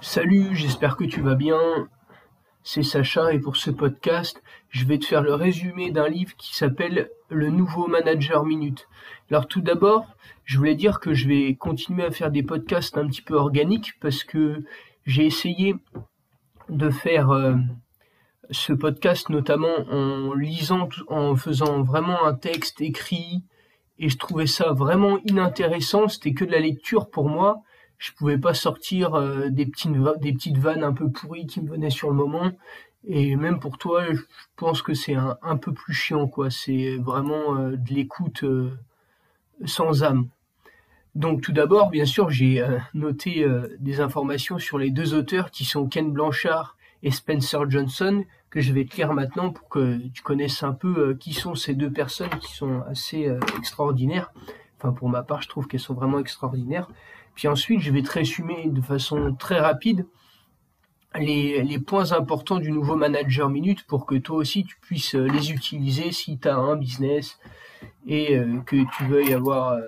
Salut, j'espère que tu vas bien. C'est Sacha et pour ce podcast, je vais te faire le résumé d'un livre qui s'appelle Le nouveau manager minute. Alors tout d'abord, je voulais dire que je vais continuer à faire des podcasts un petit peu organiques parce que j'ai essayé de faire euh, ce podcast notamment en lisant, en faisant vraiment un texte écrit et je trouvais ça vraiment inintéressant. C'était que de la lecture pour moi. Je pouvais pas sortir euh, des petites des petites vannes un peu pourries qui me venaient sur le moment. Et même pour toi je pense que c'est un, un peu plus chiant quoi. C'est vraiment euh, de l'écoute euh, sans âme. Donc tout d'abord bien sûr j'ai noté des informations sur les deux auteurs qui sont Ken Blanchard et Spencer Johnson que je vais te lire maintenant pour que tu connaisses un peu qui sont ces deux personnes qui sont assez extraordinaires. Enfin pour ma part je trouve qu'elles sont vraiment extraordinaires. Puis ensuite, je vais te résumer de façon très rapide les, points importants du nouveau manager minute pour que toi aussi tu puisses euh, les utiliser si tu as un business et euh, que tu veuilles avoir euh,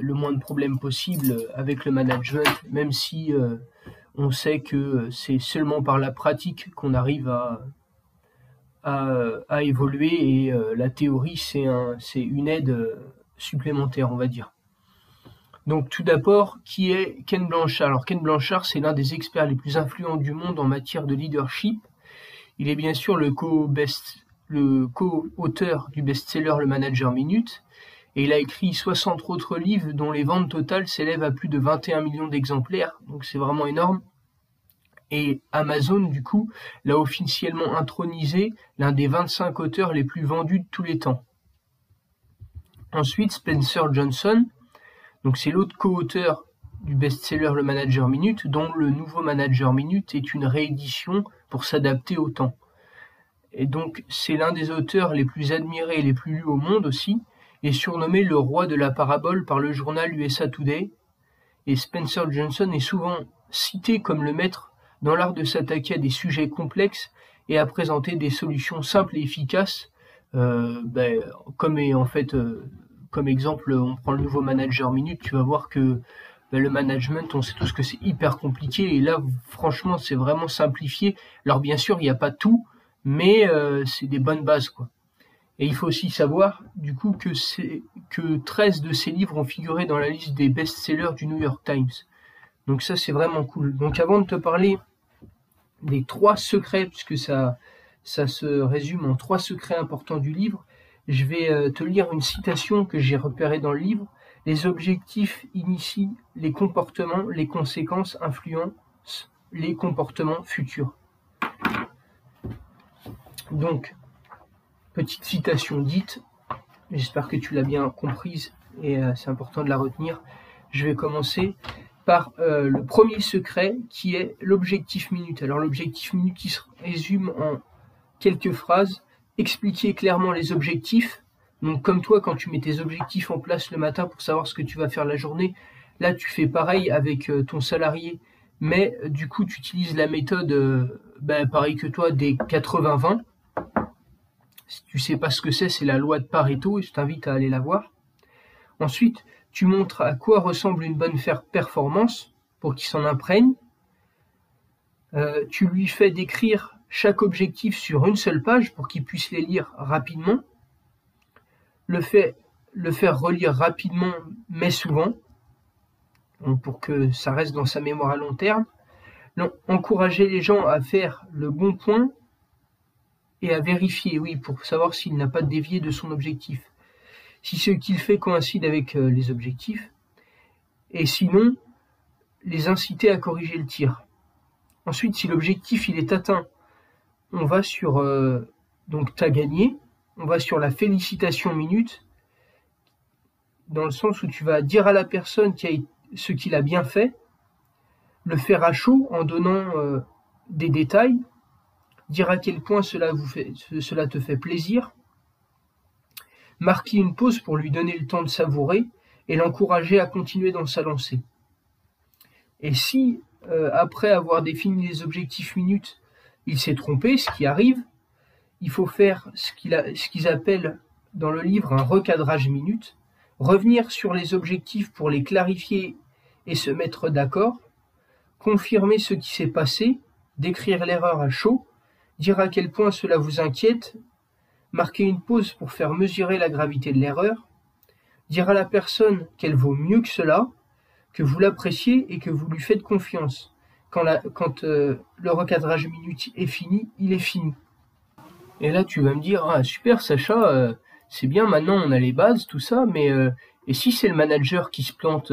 le moins de problèmes possible avec le management, même si on sait que c'est seulement par la pratique qu'on arrive à, évoluer et la théorie c'est un, une aide supplémentaire, on va dire. Donc tout d'abord, qui est Ken Blanchard? Alors Ken Blanchard, c'est l'un des experts les plus influents du monde en matière de leadership. Il est bien sûr le co-auteur du best-seller Le Manager Minute, et il a écrit 60 autres livres dont les ventes totales s'élèvent à plus de 21 millions d'exemplaires, donc c'est vraiment énorme. Et Amazon, du coup, l'a officiellement intronisé l'un des 25 auteurs les plus vendus de tous les temps. Ensuite, Spencer Johnson, donc c'est l'autre co-auteur du best-seller Le Manager Minute, dont le nouveau Manager Minute est une réédition pour s'adapter au temps. Et donc c'est l'un des auteurs les plus admirés et les plus lus au monde aussi, et surnommé le roi de la parabole par le journal USA Today. Et Spencer Johnson est souvent cité comme le maître dans l'art de s'attaquer à des sujets complexes et à présenter des solutions simples et efficaces, euh, ben, comme est en fait euh, comme exemple, on prend le nouveau manager minute, tu vas voir que ben, le management, on sait tous que c'est hyper compliqué. Et là, franchement, c'est vraiment simplifié. Alors bien sûr, il n'y a pas tout, mais euh, c'est des bonnes bases, quoi. Et il faut aussi savoir, du coup, que, c'est, que 13 de ces livres ont figuré dans la liste des best-sellers du New York Times. Donc ça, c'est vraiment cool. Donc avant de te parler des trois secrets, puisque ça, ça se résume en trois secrets importants du livre, je vais euh, te lire une citation que j'ai repérée dans le livre. Les objectifs initient les comportements, les conséquences influencent les comportements futurs. Donc, petite citation dite, j'espère que tu l'as bien comprise et euh, c'est important de la retenir. Je vais commencer par euh, le premier secret qui est l'objectif minute. Alors l'objectif minute qui se résume en quelques phrases expliquer clairement les objectifs. Donc comme toi, quand tu mets tes objectifs en place le matin pour savoir ce que tu vas faire la journée, là tu fais pareil avec euh, ton salarié, mais du coup tu utilises la méthode ben, pareil que toi des 80-20. Si tu sais pas ce que c'est, c'est la loi de Pareto et je t'invite à aller la voir. Ensuite, tu montres à quoi ressemble une bonne performance pour qu'il s'en imprègne. tu lui fais décrire chaque objectif sur une seule page pour qu'il puisse les lire rapidement, le faire relire rapidement mais souvent, pour que ça reste dans sa mémoire à long terme, encourager les gens à faire le bon point à vérifier, oui, pour savoir s'il n'a pas dévié de son objectif. Si ce qu'il fait coïncide avec euh, les objectifs, et sinon, les inciter à corriger le tir. Ensuite, si l'objectif il est atteint on va sur euh, donc t'as gagné, on va sur la félicitation minute, dans le sens où tu vas dire à la personne qui a, ce qu'il a bien fait, le faire à chaud en donnant euh, des détails, dire à quel point cela, vous fait, cela te fait plaisir, marquer une pause pour lui donner le temps de savourer et l'encourager à continuer dans sa lancée. Et si, euh, après avoir défini les objectifs minutes, il s'est trompé, ce qui arrive, il faut faire ce qu'ils appellent dans le livre un recadrage minute, revenir sur les objectifs pour les clarifier et se mettre d'accord, confirmer ce qui s'est passé, décrire l'erreur à chaud, dire à quel point cela vous inquiète, marquer une pause pour faire mesurer la gravité de l'erreur, dire à la personne qu'elle vaut mieux que cela, que vous l'appréciez et que vous lui faites confiance. Quand, euh, le recadrage minute est fini, il est fini. Et là, tu vas me dire, ah super Sacha, euh, c'est bien, maintenant on a les bases, tout ça, mais euh, et si c'est le manager qui se plante,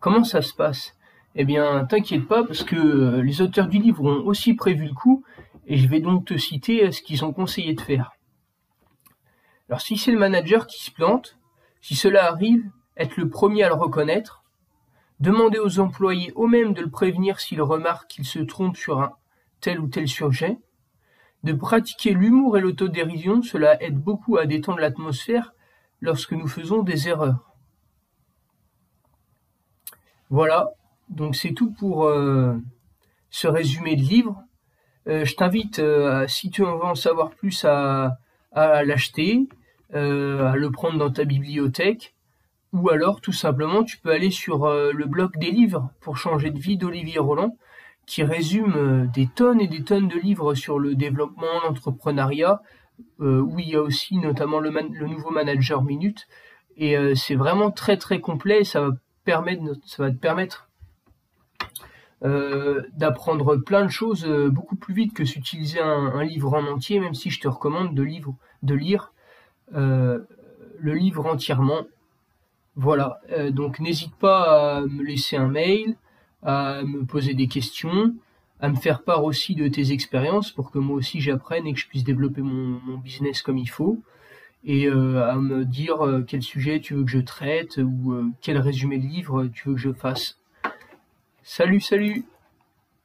comment ça se passe? Eh bien, t'inquiète pas, parce que les auteurs du livre ont aussi prévu le coup, et je vais donc te citer ce qu'ils ont conseillé de faire. Alors si c'est le manager qui se plante, si cela arrive, être le premier à le reconnaître, demander aux employés eux-mêmes de le prévenir s'ils remarquent qu'il se trompe sur un tel ou tel sujet, de pratiquer l'humour et l'autodérision, cela aide beaucoup à détendre l'atmosphère lorsque nous faisons des erreurs. Voilà, donc c'est tout pour euh, ce résumé de livre. Euh, je t'invite, euh, si tu veux en savoir plus, à, l'acheter, à le prendre dans ta bibliothèque, ou alors tout simplement tu peux aller sur le blog des livres pour changer de vie d'Olivier Roland qui résume euh, des tonnes et des tonnes de livres sur le développement, l'entrepreneuriat, euh, où il y a aussi notamment le, nouveau manager minute. Et euh, c'est vraiment très très complet. Ça va, ça va te permettre d'apprendre plein de choses beaucoup plus vite que s'utiliser un, livre en entier, même si je te recommande de, lire le livre entièrement. Voilà, donc n'hésite pas à me laisser un mail, à me poser des questions, à me faire part aussi de tes expériences pour que moi aussi j'apprenne et que je puisse développer mon, business comme il faut, et euh, à me dire euh, quel sujet tu veux que je traite ou euh, quel résumé de livre tu veux que je fasse. Salut, salut